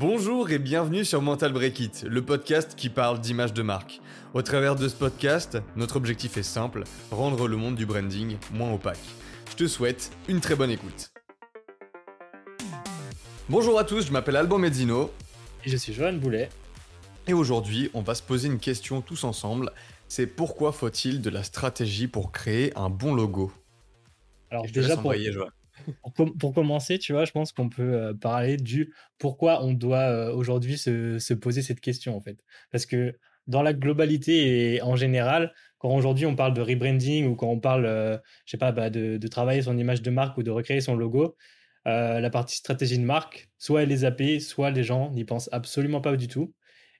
Bonjour et bienvenue sur Mental Break It, le podcast qui parle d'image de marque. Au travers de ce podcast, notre objectif est simple, rendre le monde du branding moins opaque. Je te souhaite une très bonne écoute. Bonjour à tous, je m'appelle Alban Mezzino. Et je suis Johan Boulet. Et aujourd'hui, on va se poser une question tous ensemble. C'est pourquoi faut-il de la stratégie pour créer un bon logo? Alors déjà pour, pour, commencer, tu vois, je pense qu'on peut euh, parler du pourquoi on doit euh, aujourd'hui se, poser cette question en fait. Parce que dans la globalité et en général, quand aujourd'hui on parle de rebranding ou quand on parle, euh, je sais pas, bah, de, travailler son image de marque ou de recréer son logo, la partie stratégie de marque, soit elle est zappée, soit les gens n'y pensent absolument pas du tout.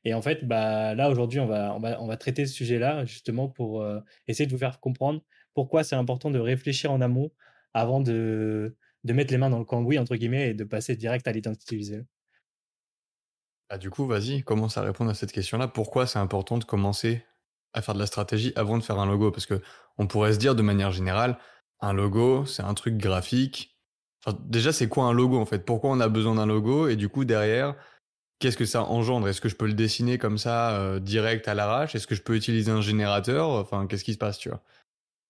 Et en fait, bah, là, aujourd'hui, on va, on, va, on va traiter ce sujet-là, justement, pour essayer de vous faire comprendre pourquoi c'est important de réfléchir en amont avant de, de mettre les mains dans le cambouis, entre guillemets, et de passer direct à l'identité visuelle. Bah, du coup, vas-y, commence à répondre à cette question-là. Pourquoi c'est important de commencer à faire de la stratégie avant de faire un logo? Parce que on pourrait se dire de manière générale, un logo, c'est un truc graphique. déjà, c'est quoi un logo en fait? Pourquoi on a besoin d'un logo? Et du coup, derrière, qu'est-ce que ça engendre? Est-ce que je peux le dessiner comme ça, euh, direct à l'arrache? Est-ce que je peux utiliser un générateur? Qu'est-ce qui se passe, tu vois?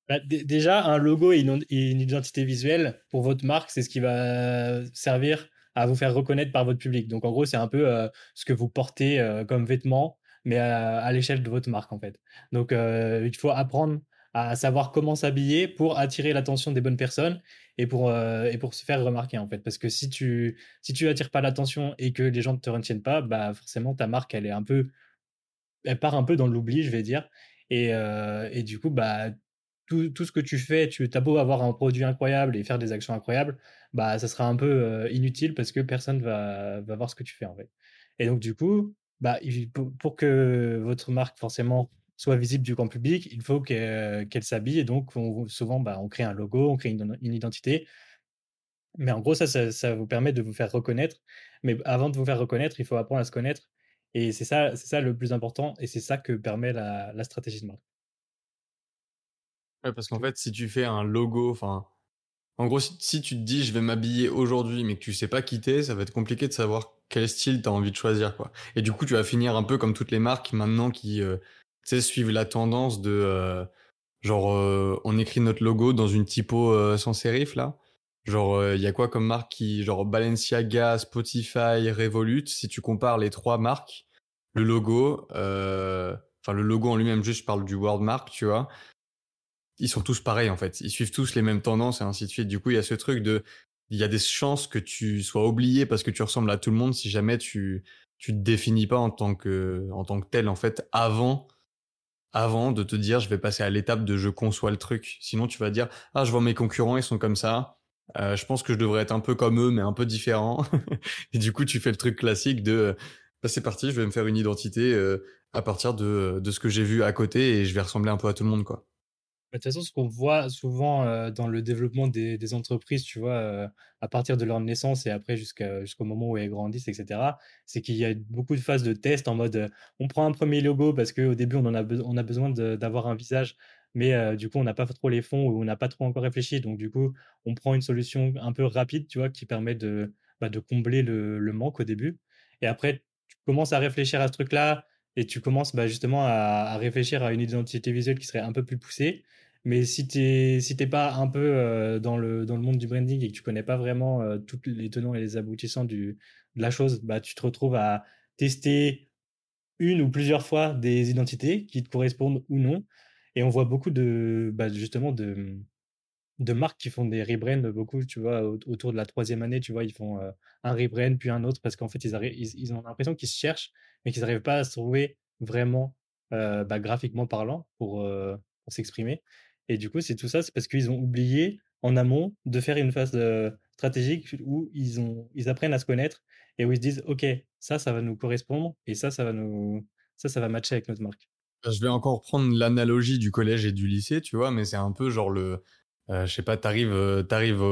Bah, déjà, un logo et une, identité visuelle pour votre marque, c'est ce qui va servir à vous faire reconnaître par votre public. Donc, en gros, c'est un peu euh, ce que vous portez euh, comme vêtement, mais à, l'échelle de votre marque, en fait. Donc, euh, il faut apprendre à savoir comment s'habiller pour attirer l'attention des bonnes personnes et pour, et pour se faire remarquer, en fait. Parce que si tu si tu attires pas l'attention et que les gens ne te retiennent pas, bah, forcément, ta marque, elle est un peu, elle part un peu dans l'oubli, je vais dire. Et, et du coup, bah, tout, ce que tu fais, tu as beau avoir un produit incroyable et faire des actions incroyables, bah ça sera un peu euh, inutile parce que personne va, va voir ce que tu fais en fait. Et donc du coup, bah pour, que votre marque forcément soit visible du grand public, il faut qu'elle s'habille et donc souvent bah, on crée un logo, on crée une, identité. Mais en gros ça, ça, vous permet de vous faire reconnaître. Mais avant de vous faire reconnaître, il faut apprendre à se connaître. Et c'est ça, le plus important et c'est ça que permet la stratégie de marque. Ouais, parce qu'en fait, si tu fais un logo, enfin, en gros, si, tu te dis je vais m'habiller aujourd'hui, mais que tu sais pas quitter, ça va être compliqué de savoir quel style tu as envie de choisir, quoi. Et du coup, tu vas finir un peu comme toutes les marques maintenant qui, euh, tu sais, suivent la tendance de, euh, genre, euh, on écrit notre logo dans une typo sans sérif là. Genre, il y a quoi comme marque qui, genre Balenciaga, Spotify, Revolut. Si tu compares les trois marques, le logo, enfin le logo en lui-même, juste je parle du word mark, tu vois ils sont tous pareils en fait. Ils suivent tous les mêmes tendances et ainsi de suite. Du coup, il y a ce truc de, il y a des chances que tu sois oublié parce que tu ressembles à tout le monde si jamais tu tu te définis pas en tant que en tant que tel en fait avant avant de te dire je vais passer à l'étape de je conçois le truc. Sinon, tu vas dire ah je vois mes concurrents ils sont comme ça. Euh, je pense que je devrais être un peu comme eux mais un peu différent. et du coup, tu fais le truc classique de bah, c'est parti, je vais me faire une identité euh, à partir de de ce que j'ai vu à côté et je vais ressembler un peu à tout le monde quoi. Bah, de toute façon, ce qu'on voit souvent dans le développement des, entreprises, tu vois, à partir de leur naissance et après jusqu'au moment où elles grandissent, etc., c'est qu'il y a beaucoup de phases de test en mode on prend un premier logo parce qu'au début on, en a, on a besoin d'avoir un visage, mais du coup on n'a pas trop les fonds ou on n'a pas trop encore réfléchi. Donc du coup, on prend une solution un peu rapide, tu vois, qui permet de, bah, combler le, le manque au début. Et après, tu commences à réfléchir à ce truc-là et tu commences bah, justement à, réfléchir à une identité visuelle qui serait un peu plus poussée. Mais si tu n'es pas un peu euh, dans, le, dans le monde du branding et que tu connais pas vraiment euh, tous les tenants et les aboutissants du, de la chose, bah, tu te retrouves à tester une ou plusieurs fois des identités qui te correspondent ou non. Et on voit beaucoup de, bah, justement, de, de marques qui font des rebrands beaucoup, tu vois, autour de la troisième année, tu vois, ils font euh, un rebrand puis un autre parce qu'en fait, ils, ils, ils, ont l'impression qu'ils se cherchent, mais qu'ils n'arrivent pas à se trouver vraiment bah, graphiquement parlant pour, pour s'exprimer. Et du coup, c'est tout ça, c'est parce qu'ils ont oublié en amont de faire une phase euh, stratégique où ils, ont, ils apprennent à se connaître et où ils se disent, OK, ça, ça va nous correspondre et ça, ça va nous, ça, ça va matcher avec notre marque. Je vais encore prendre l'analogie du collège et du lycée, tu vois, mais c'est un peu genre le, euh, je sais pas, t'arrives, euh, t'arrives,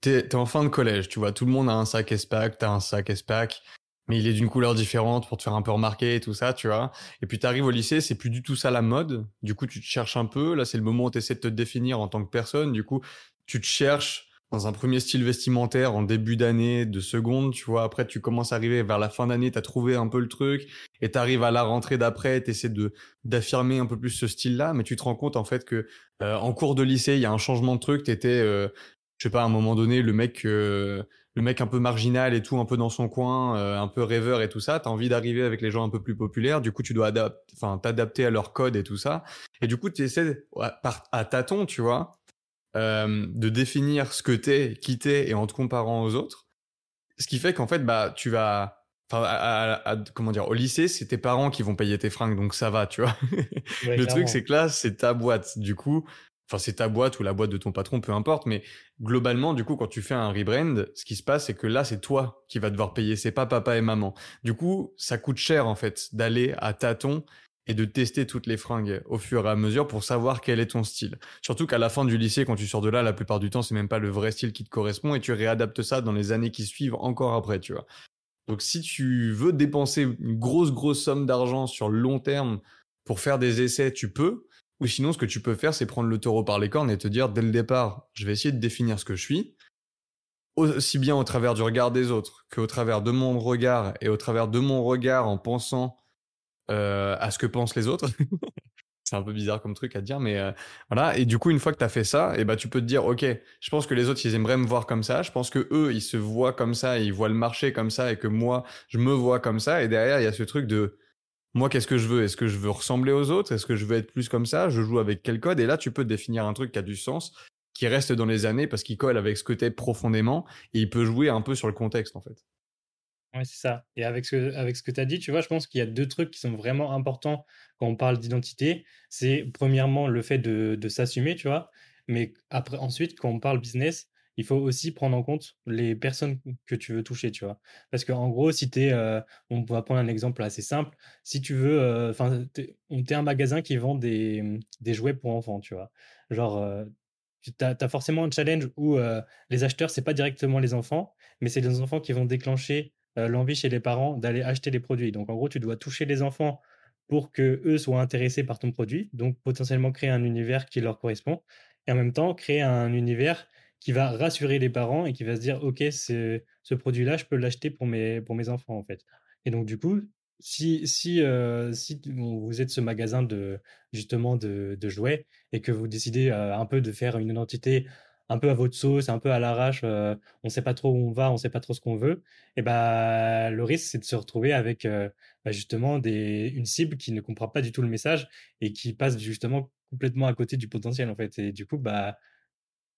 t'es, en fin de collège, tu vois, tout le monde a un sac S-Pack, t'as un sac S-Pack, mais il est d'une couleur différente pour te faire un peu remarquer et tout ça, tu vois. Et puis tu arrives au lycée, c'est plus du tout ça la mode. Du coup, tu te cherches un peu. Là, c'est le moment où tu essaies de te définir en tant que personne. Du coup, tu te cherches dans un premier style vestimentaire en début d'année, de seconde, tu vois. Après, tu commences à arriver vers la fin d'année, tu as trouvé un peu le truc, et tu arrives à la rentrée d'après, tu essaies de, d'affirmer un peu plus ce style-là, mais tu te rends compte en fait que euh, en cours de lycée, il y a un changement de truc, tu étais, euh, je sais pas, à un moment donné, le mec, euh, le mec un peu marginal et tout, un peu dans son coin, un peu rêveur et tout ça, tu as envie d'arriver avec les gens un peu plus populaires, du coup, tu dois enfin, t'adapter à leur code et tout ça, et du coup, tu essaies à tâtons, tu vois, euh, de définir ce que t'es, qui t'es, et en te comparant aux autres. Ce qui fait qu'en fait, bah, tu vas, enfin, comment dire, au lycée, c'est tes parents qui vont payer tes fringues, donc ça va, tu vois. le truc, c'est que là, c'est ta boîte. Du coup, enfin, c'est ta boîte ou la boîte de ton patron, peu importe, mais globalement, du coup, quand tu fais un rebrand, ce qui se passe, c'est que là, c'est toi qui vas devoir payer, c'est pas papa et maman. Du coup, ça coûte cher, en fait, d'aller à tâtons et de tester toutes les fringues au fur et à mesure pour savoir quel est ton style. Surtout qu'à la fin du lycée, quand tu sors de là, la plupart du temps, c'est même pas le vrai style qui te correspond et tu réadaptes ça dans les années qui suivent encore après, tu vois. Donc si tu veux dépenser une grosse, grosse somme d'argent sur le long terme pour faire des essais, tu peux. Ou sinon, ce que tu peux faire, c'est prendre le taureau par les cornes et te dire, dès le départ, je vais essayer de définir ce que je suis, aussi bien au travers du regard des autres qu'au travers de mon regard et au travers de mon regard en pensant euh, à ce que pensent les autres. c'est un peu bizarre comme truc à dire, mais euh, voilà. Et du coup, une fois que tu as fait ça, et eh ben, tu peux te dire, OK, je pense que les autres, ils aimeraient me voir comme ça. Je pense que eux, ils se voient comme ça, ils voient le marché comme ça, et que moi, je me vois comme ça. Et derrière, il y a ce truc de, moi, qu'est-ce que je veux? Est-ce que je veux ressembler aux autres? Est-ce que je veux être plus comme ça? Je joue avec quel code? Et là, tu peux définir un truc qui a du sens, qui reste dans les années parce qu'il colle avec ce que tu es profondément, et il peut jouer un peu sur le contexte, en fait. Ouais, c'est ça. Et avec ce, avec ce que tu as dit, tu vois, je pense qu'il y a deux trucs qui sont vraiment importants quand on parle d'identité. C'est premièrement le fait de, de s'assumer, tu vois. Mais après, ensuite, quand on parle business, il faut aussi prendre en compte les personnes que tu veux toucher, tu vois. Parce qu'en gros, si tu es, euh, on va prendre un exemple assez simple, si tu veux, euh, enfin, on tu es un magasin qui vend des, des jouets pour enfants, tu vois. Genre, euh, tu as, forcément un challenge où les acheteurs, c'est pas directement les enfants, mais c'est les enfants qui vont déclencher euh, l'envie chez les parents d'aller acheter les produits. Donc en gros, tu dois toucher les enfants pour que eux soient intéressés par ton produit, donc potentiellement créer un univers qui leur correspond, et en même temps créer un univers qui va rassurer les parents et qui va se dire ok ce produit-là je peux l'acheter pour mes pour mes enfants en fait. Et donc du coup si si euh, si vous êtes ce magasin de justement de, de jouets et que vous décidez euh, un peu de faire une identité un peu à votre sauce, un peu à l'arrache, euh, on ne sait pas trop où on va, on ne sait pas trop ce qu'on veut, et bah, le risque, c'est de se retrouver avec euh, bah, justement des, une cible qui ne comprend pas du tout le message et qui passe justement complètement à côté du potentiel, en fait. Et du coup, bah,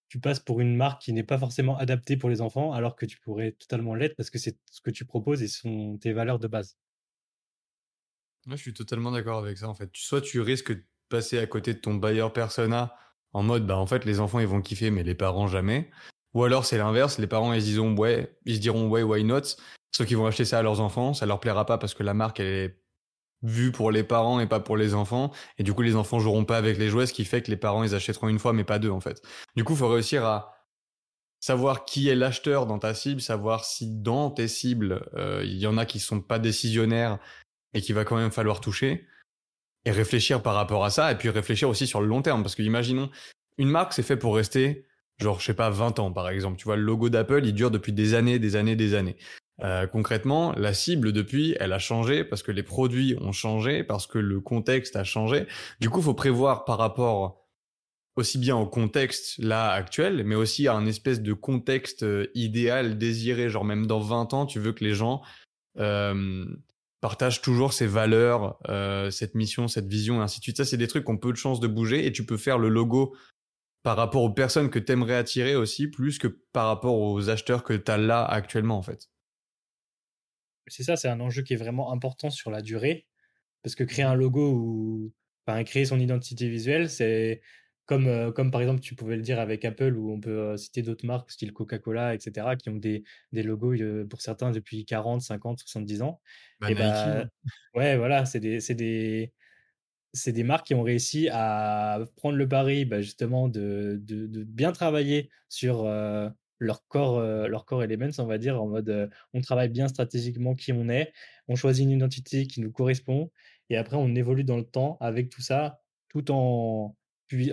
tu passes pour une marque qui n'est pas forcément adaptée pour les enfants, alors que tu pourrais totalement l'être parce que c'est ce que tu proposes et sont tes valeurs de base. Moi, je suis totalement d'accord avec ça, en fait. Soit tu risques de passer à côté de ton buyer persona en mode, bah, en fait, les enfants, ils vont kiffer, mais les parents, jamais. Ou alors, c'est l'inverse, les parents, ils, disent ouais, ils se diront, ouais, why not? Sauf qu'ils vont acheter ça à leurs enfants, ça leur plaira pas parce que la marque, elle est vue pour les parents et pas pour les enfants. Et du coup, les enfants joueront pas avec les jouets, ce qui fait que les parents, ils achèteront une fois, mais pas deux, en fait. Du coup, faut réussir à savoir qui est l'acheteur dans ta cible, savoir si dans tes cibles, euh, il y en a qui sont pas décisionnaires et qu'il va quand même falloir toucher et réfléchir par rapport à ça et puis réfléchir aussi sur le long terme. Parce que imaginons une marque c'est fait pour rester genre je sais pas 20 ans par exemple. Tu vois le logo d'Apple il dure depuis des années des années des années. Euh, concrètement la cible depuis elle a changé parce que les produits ont changé parce que le contexte a changé. Du coup faut prévoir par rapport aussi bien au contexte là actuel mais aussi à un espèce de contexte euh, idéal désiré. Genre même dans 20 ans tu veux que les gens euh, partage toujours ses valeurs, euh, cette mission, cette vision, et ainsi de suite. Ça, c'est des trucs qui ont peu de chances de bouger et tu peux faire le logo par rapport aux personnes que tu aimerais attirer aussi, plus que par rapport aux acheteurs que tu as là actuellement, en fait. C'est ça, c'est un enjeu qui est vraiment important sur la durée, parce que créer un logo ou enfin, créer son identité visuelle, c'est comme, euh, comme par exemple, tu pouvais le dire avec Apple, où on peut euh, citer d'autres marques, style Coca-Cola, etc., qui ont des, des logos euh, pour certains depuis 40, 50, 70 ans. Bah, et bah, ouais, voilà, c'est des, des, c'est des marques qui ont réussi à prendre le pari, bah, justement, de, de, de, bien travailler sur leur corps, leur corps elements, on va dire, en mode on travaille bien stratégiquement qui on est, on choisit une identité qui nous correspond, et après on évolue dans le temps avec tout ça, tout en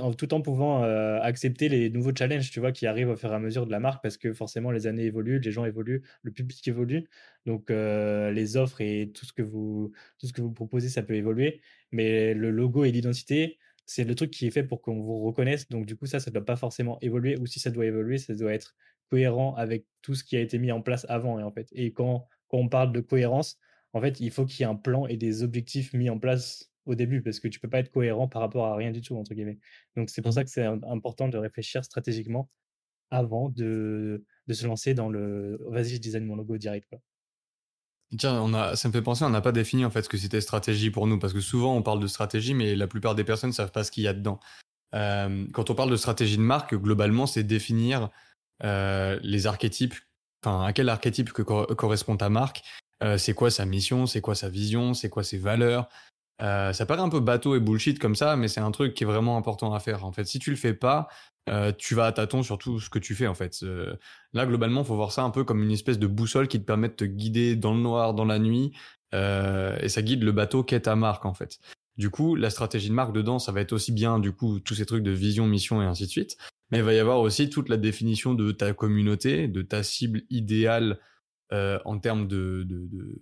en, tout en pouvant accepter les nouveaux challenges, tu vois, qui arrivent au fur et à mesure de la marque, parce que forcément les années évoluent, les gens évoluent, le public évolue, donc les offres et tout ce que vous tout ce que vous proposez, ça peut évoluer, mais le logo et l'identité, c'est le truc qui est fait pour qu'on vous reconnaisse, donc du coup ça, ça doit pas forcément évoluer, ou si ça doit évoluer, ça doit être cohérent avec tout ce qui a été mis en place avant, et en fait, et quand quand on parle de cohérence, en fait, il faut qu'il y ait un plan et des objectifs mis en place au début parce que tu peux pas être cohérent par rapport à rien du tout entre guillemets. Donc c'est pour ça mmh. que c'est important de réfléchir stratégiquement avant de, de se lancer dans le vas-y je design mon logo direct quoi. Tiens, on a, ça me fait penser, on n'a pas défini en fait ce que c'était stratégie pour nous, parce que souvent on parle de stratégie, mais la plupart des personnes ne savent pas ce qu'il y a dedans. quand on parle de stratégie de marque, globalement, c'est définir les archétypes, enfin à quel archétype que correspond ta marque, c'est quoi sa mission, c'est quoi sa vision, c'est quoi ses valeurs, euh, ça paraît un peu bateau et bullshit comme ça, mais c'est un truc qui est vraiment important à faire. En fait, si tu le fais pas, euh, tu vas à tâtons sur tout ce que tu fais. En fait, euh, là globalement, faut voir ça un peu comme une espèce de boussole qui te permet de te guider dans le noir, dans la nuit, et ça guide le bateau qu'est ta marque en fait. Du coup, la stratégie de marque dedans, ça va être aussi bien du coup tous ces trucs de vision, mission et ainsi de suite. Mais il va y avoir aussi toute la définition de ta communauté, de ta cible idéale en termes de, de, de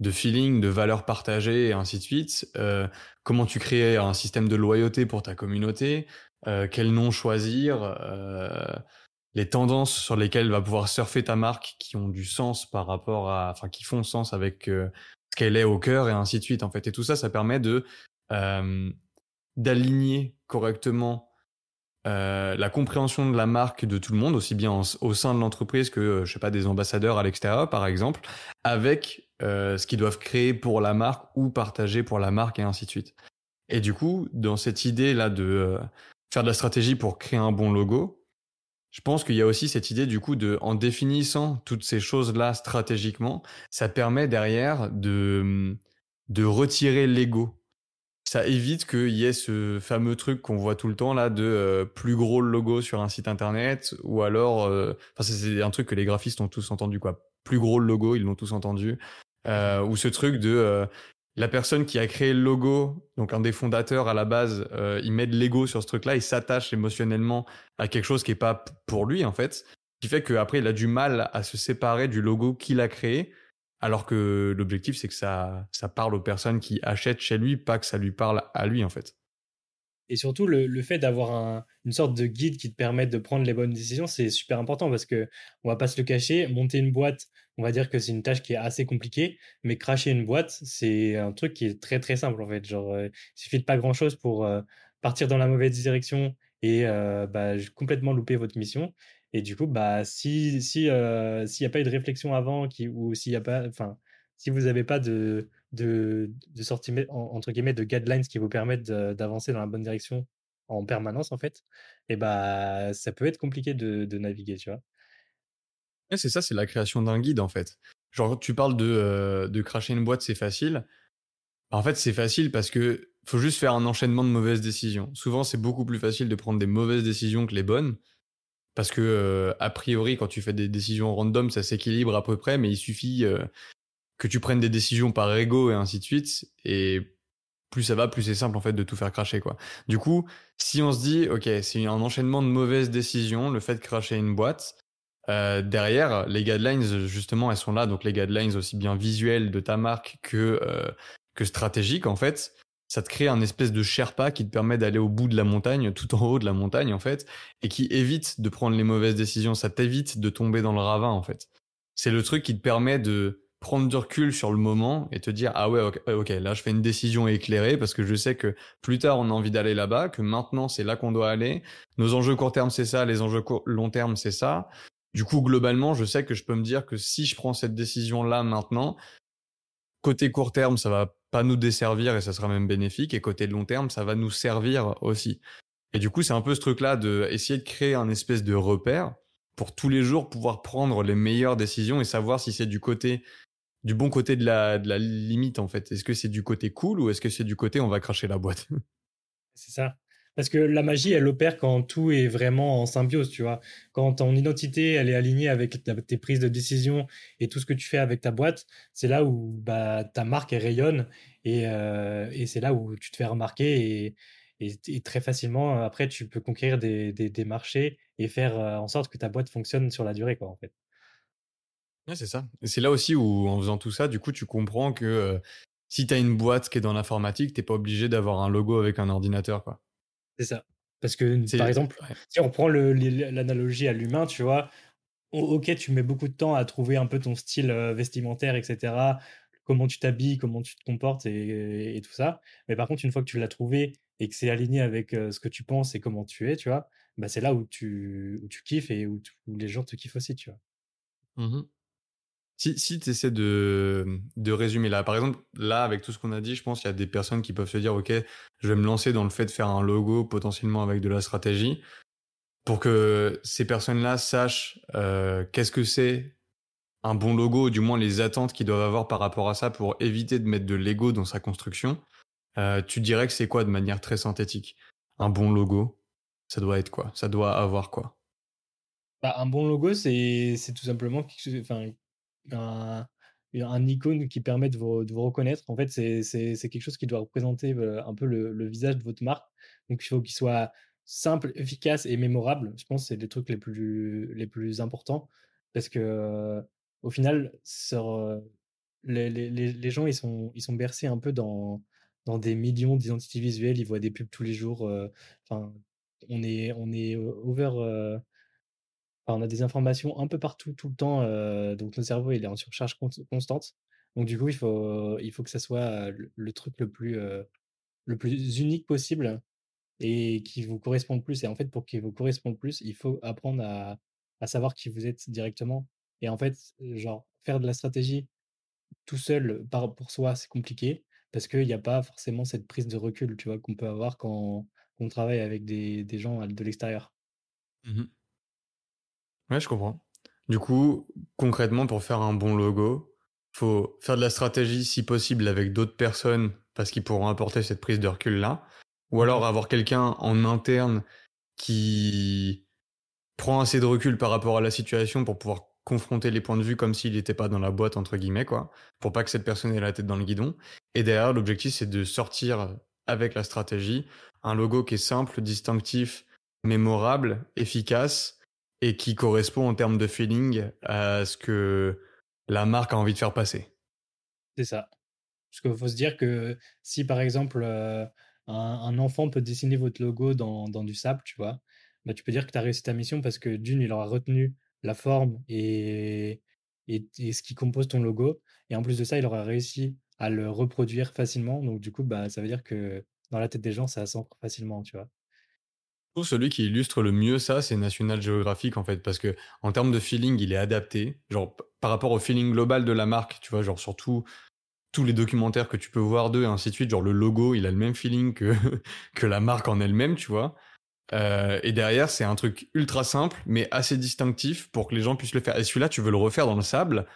de feeling, de valeurs partagées et ainsi de suite. Euh, comment tu crées un système de loyauté pour ta communauté, euh, quel nom choisir, euh, les tendances sur lesquelles va pouvoir surfer ta marque qui ont du sens par rapport à, enfin qui font sens avec ce qu'elle est au cœur et ainsi de suite en fait. Et tout ça, ça permet de d'aligner correctement la compréhension de la marque de tout le monde, aussi bien au sein de l'entreprise que, je sais pas, des ambassadeurs à l'extérieur, par exemple, avec euh, ce qu'ils doivent créer pour la marque ou partager pour la marque et ainsi de suite. Et du coup, dans cette idée là de euh, faire de la stratégie pour créer un bon logo, je pense qu'il y a aussi cette idée du coup de, en définissant toutes ces choses là stratégiquement, ça permet derrière de de retirer l'ego. Ça évite qu'il y ait ce fameux truc qu'on voit tout le temps là de euh, plus gros logo sur un site internet ou alors, enfin c'est un truc que les graphistes ont tous entendu quoi. Plus gros le logo, ils l'ont tous entendu. Euh, ou ce truc de euh, la personne qui a créé le logo, donc un des fondateurs à la base, euh, il met de l'ego sur ce truc-là, il s'attache émotionnellement à quelque chose qui est pas pour lui en fait, qui fait qu'après il a du mal à se séparer du logo qu'il a créé, alors que l'objectif c'est que ça, parle aux personnes qui achètent chez lui, pas que ça lui parle à lui en fait. Et surtout, le, fait d'avoir une sorte de guide qui te permette de prendre les bonnes décisions, c'est super important parce que on va pas se le cacher, monter une boîte, on va dire que c'est une tâche qui est assez compliquée, mais cracher une boîte, c'est un truc qui est très très simple en fait. Genre, euh, il suffit de pas grand chose pour euh, partir dans la mauvaise direction et euh, bah, complètement louper votre mission. Et du coup, bah, si si s'il n'y a pas eu de réflexion avant, qui, ou s'il y a pas, enfin, si vous n'avez pas de de, de sortir, entre guillemets, de guidelines qui vous permettent d'avancer dans la bonne direction en permanence, en fait, et bah, ça peut être compliqué de, de naviguer, tu vois. c'est ça, c'est la création d'un guide, en fait. Genre, tu parles de, de cracher une boîte, c'est facile. Bah, en fait, c'est facile parce que faut juste faire un enchaînement de mauvaises décisions. Souvent, c'est beaucoup plus facile de prendre des mauvaises décisions que les bonnes. Parce que, a priori, quand tu fais des décisions random, ça s'équilibre à peu près, mais il suffit que tu prennes des décisions par ego et ainsi de suite. Et plus ça va, plus c'est simple en fait de tout faire cracher quoi. Du coup, si on se dit ok, c'est un enchaînement de mauvaises décisions, le fait de cracher une boîte, euh, derrière les guidelines justement elles sont là, donc les guidelines aussi bien visuelles de ta marque que euh, que stratégiques en fait. Ça te crée un espèce de Sherpa qui te permet d'aller au bout de la montagne, tout en haut de la montagne en fait, et qui évite de prendre les mauvaises décisions. Ça t'évite de tomber dans le ravin en fait. C'est le truc qui te permet de prendre du recul sur le moment et te dire ah ouais ok, là je fais une décision éclairée parce que je sais que plus tard on a envie d'aller là-bas que maintenant c'est là qu'on doit aller nos enjeux court terme c'est ça les enjeux long terme c'est ça du coup globalement je sais que je peux me dire que si je prends cette décision là maintenant côté court terme ça va pas nous desservir et ça sera même bénéfique. Et côté long terme ça va nous servir aussi. Et du coup c'est un peu ce truc là de essayer de créer un espèce de repère pour tous les jours pouvoir prendre les meilleures décisions et savoir si c'est du côté du bon côté de la, de la limite en fait. Est-ce que c'est du côté cool ou est-ce que c'est du côté on va cracher la boîte? C'est ça. Parce que la magie, elle opère quand tout est vraiment en symbiose, tu vois. Quand ton identité, elle est alignée avec tes prises de décision et tout ce que tu fais avec ta boîte, c'est là où bah, ta marque, rayonne et, euh, et c'est là où tu te fais remarquer et, très facilement, après, tu peux conquérir des marchés et faire euh, en sorte que ta boîte fonctionne sur la durée, quoi, en fait. Ouais, c'est ça. Et c'est là aussi où, en faisant tout ça, du coup, tu comprends que euh, si tu as une boîte qui est dans l'informatique, t'es pas obligé d'avoir un logo avec un ordinateur, quoi. C'est ça. Parce que, par C'est exemple, ouais. si on prend l'analogie à l'humain, tu vois, ok, tu mets beaucoup de temps à trouver un peu ton style vestimentaire, etc. Comment tu t'habilles, comment tu te comportes et, et tout ça. Mais par contre, une fois que tu l'as trouvé et que c'est aligné avec ce que tu penses et comment tu es, tu vois, bah c'est là où tu, où tu kiffes et où, tu- où les gens te kiffent aussi, tu vois. Mhm. Si, si tu essaies de, de résumer là, par exemple, là, avec tout ce qu'on a dit, je pense qu'il y a des personnes qui peuvent se dire, OK, je vais me lancer dans le fait de faire un logo potentiellement avec de la stratégie pour que ces personnes-là sachent euh, qu'est-ce que c'est un bon logo, ou du moins les attentes qu'ils doivent avoir par rapport à ça pour éviter de mettre de l'ego dans sa construction. Euh, tu dirais que c'est quoi de manière très synthétique? Un bon logo, ça doit être quoi? Ça doit avoir quoi? Bah, un bon logo, c'est tout simplement un, un icône qui permet de vous, de vous reconnaître. En fait, c'est quelque chose qui doit représenter euh, un peu le, le visage de votre marque. Donc, il faut qu'il soit simple, efficace et mémorable. Je pense que c'est les trucs les plus, les plus importants. Parce que, euh, au final, sur, les, les, les gens, ils sont, ils sont bercés un peu dans, dans des millions d'identités visuelles. Ils voient des pubs tous les jours. euh, Enfin, on est, on est over. Euh, on a des informations un peu partout, tout le temps, heu, donc notre cerveau, il est en surcharge cons constante. Donc du coup, il faut que ça soit, le truc le plus, unique possible et qui vous correspond le plus et en fait, pour qu'il vous corresponde plus, il faut apprendre à à savoir qui vous êtes directement et en fait, genre, faire de la stratégie tout seul, pour soi, c'est compliqué parce qu'il y a pas forcément cette prise de recul, tu qu'on peut avoir quand on travaille avec des gens, de l'extérieur. Mhm. Ouais, je comprends. Du coup, concrètement, pour faire un bon logo, faut faire de la stratégie si possible avec d'autres personnes parce qu'ils pourront apporter cette prise de recul-là. Ou Mmh alors avoir quelqu'un en interne qui prend assez de recul par rapport à la situation pour pouvoir confronter les points de vue comme s'il n'était pas dans la boîte, entre guillemets, quoi. Pour pas que cette personne ait la tête dans le guidon. Et derrière, l'objectif, c'est de sortir avec la stratégie un logo qui est simple, distinctif, mémorable, efficace et qui correspond en termes de feeling à ce que la marque a envie de faire passer. C'est ça. Parce qu'il faut se dire que si par exemple euh, un, enfant peut dessiner votre logo dans, dans du sable, tu vois, bah, tu peux dire que tu as réussi ta mission parce que d'une, il aura retenu la forme et, et, et ce qui compose ton logo. Et en plus de ça, il aura réussi à le reproduire facilement. Donc du coup, bah, ça veut dire que dans la tête des gens, ça s'ancre facilement, tu vois. Trouve celui qui illustre le mieux ça, c'est National Geographic en fait, parce que en termes de feeling, il est adapté, genre par rapport au feeling global de la marque, tu vois, genre surtout tous les documentaires que tu peux voir d'eux et ainsi de suite, genre le logo, il a le même feeling que que la marque en elle-même, tu vois. Euh, et derrière, c'est un truc ultra simple, mais assez distinctif pour que les gens puissent le faire. Et celui-là, tu veux le refaire dans le sable,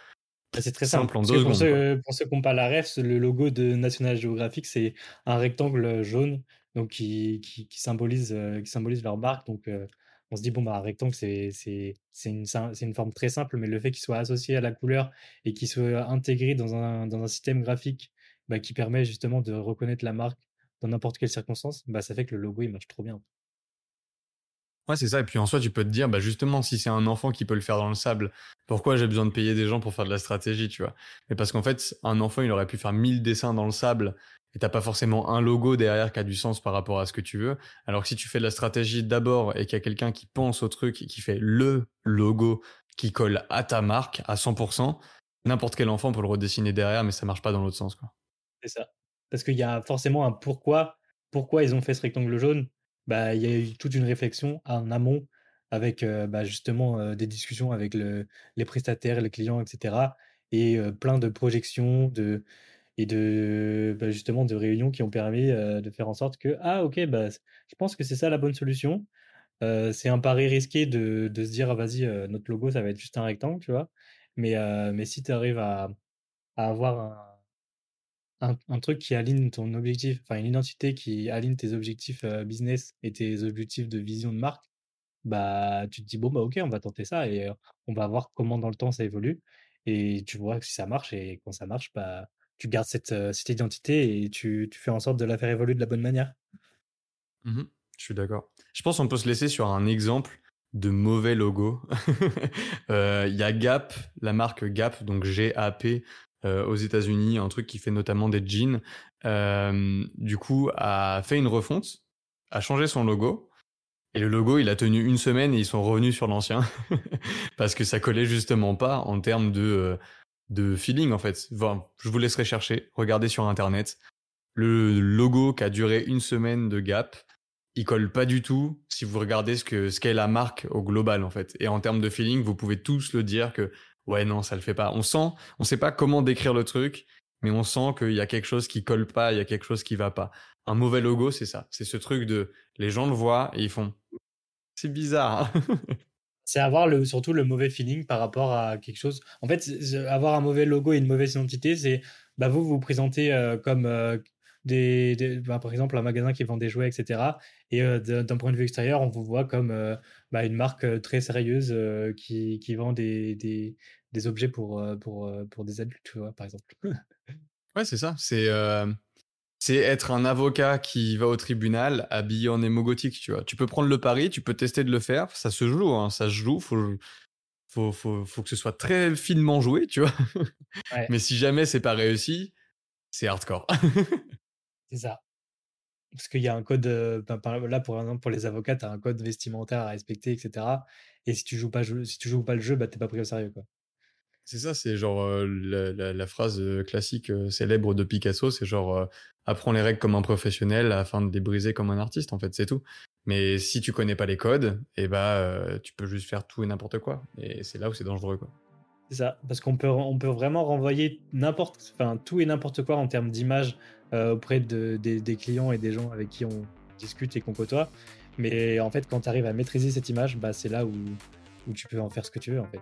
Bah, C'est très simple. simple en deux pour ceux, pour ceux qui n'ont pas la ref, le logo de National Geographic, c'est un rectangle jaune donc qui, qui, euh, leur marque. Donc, euh, on se dit, bon, bah, un rectangle, c'est une, forme très simple, mais le fait qu'il soit associé à la couleur et qu'il soit intégré dans un, dans un système graphique bah, qui permet justement de reconnaître la marque dans n'importe quelle circonstance, bah, ça fait que le logo, il marche trop bien. Ouais, c'est ça. Et puis en soi, tu peux te dire, bah justement, si c'est un enfant qui peut le faire dans le sable, pourquoi j'ai besoin de payer des gens pour faire de la stratégie, tu vois? Mais parce qu'en fait, un enfant, il aurait pu faire 1000 dessins dans le sable et t'as pas forcément un logo derrière qui a du sens par rapport à ce que tu veux. Alors que si tu fais de la stratégie d'abord et qu'il y a quelqu'un qui pense au truc et qui fait le logo qui colle à ta marque à 100%, n'importe quel enfant peut le redessiner derrière, mais ça marche pas dans l'autre sens. C'est ça. Parce qu'il y a forcément un pourquoi. Pourquoi ils ont fait ce rectangle jaune? Bah, il y a eu toute une réflexion en amont avec euh, bah, justement euh, des discussions avec le- les prestataires, les clients, etc. Et euh, plein de projections de, et de bah, justement de réunions qui ont permis euh, de faire en sorte que, ah ok, bah, je pense que c'est ça la bonne solution. Euh, c'est un pari risqué de, de se dire, ah, vas-y, euh, notre logo, ça va être juste un rectangle, tu vois. Mais, mais si tu arrives à, à avoir un un, un truc qui aligne ton objectif, enfin une identité qui aligne tes objectifs business et tes objectifs de vision de marque, bah tu te dis bon bah ok on va tenter ça et on va voir comment dans le temps ça évolue et tu vois si ça marche et quand ça marche bah tu gardes cette, cette identité et tu, tu fais en sorte de la faire évoluer de la bonne manière? Mmh je suis d'accord. Je pense qu'on peut se laisser sur un exemple de mauvais logo. Il y a Gap, la marque Gap, donc G-A-P, aux États-Unis, un truc qui fait notamment des jeans. Du coup, a fait une refonte, a changé son logo. Et le logo, il a tenu une semaine et ils sont revenus sur l'ancien parce que ça collait justement pas en termes de de feeling en fait. je vous laisserai chercher, regardez sur internet. Le logo qui a duré une semaine de Gap, il colle pas du tout si vous regardez ce que ce qu'est la marque au global en fait. Et en termes de feeling, vous pouvez tous le dire que ouais non ça le fait pas. On sent, on sait pas comment décrire le truc, mais on sent qu'il y a quelque chose qui colle pas, il y a quelque chose qui va pas. Un mauvais logo, c'est ça, c'est ce truc de les gens le voient et ils font c'est bizarre. C'est avoir le, surtout le mauvais feeling par rapport à quelque chose. En fait, avoir un mauvais logo et une mauvaise identité, c'est bah, vous vous présentez euh, comme euh, des, bah, par exemple un magasin qui vend des jouets, etc. Et euh, d'un point de vue extérieur, on vous voit comme bah, une marque très sérieuse qui, qui, vend des, des, des objets pour, pour, pour des adultes, tu vois, par exemple. ouais, c'est ça. C'est c'est être un avocat qui va au tribunal habillé en émo gothique, tu vois. Tu peux prendre le pari, tu peux tester de le faire, ça se joue, hein, ça se joue, faut, faut, faut, faut, que ce soit très finement joué, tu vois. Mais si jamais c'est pas réussi, c'est hardcore. c'est ça. Parce qu'il y a un code, euh, ben, là pour exemple pour les avocats, tu as un code vestimentaire à respecter, etc. Et si tu joues pas, si tu joues pas le jeu, bah t'es pas pris au sérieux, quoi. C'est ça, c'est genre euh, la, phrase euh, classique célèbre de Picasso, c'est genre apprends les règles comme un professionnel afin de les briser comme un artiste, en fait, c'est tout. Mais si tu connais pas les codes, et eh bah tu peux juste faire tout et n'importe quoi. Et c'est là où c'est dangereux, quoi. C'est ça, parce qu'on peut, on peut vraiment renvoyer n'importe, enfin tout et n'importe quoi en termes d'image auprès de, des, clients et des gens avec qui on discute et qu'on côtoie. Mais en fait, quand tu arrives à maîtriser cette image, bah, c'est là où, où tu peux en faire ce que tu veux, en fait.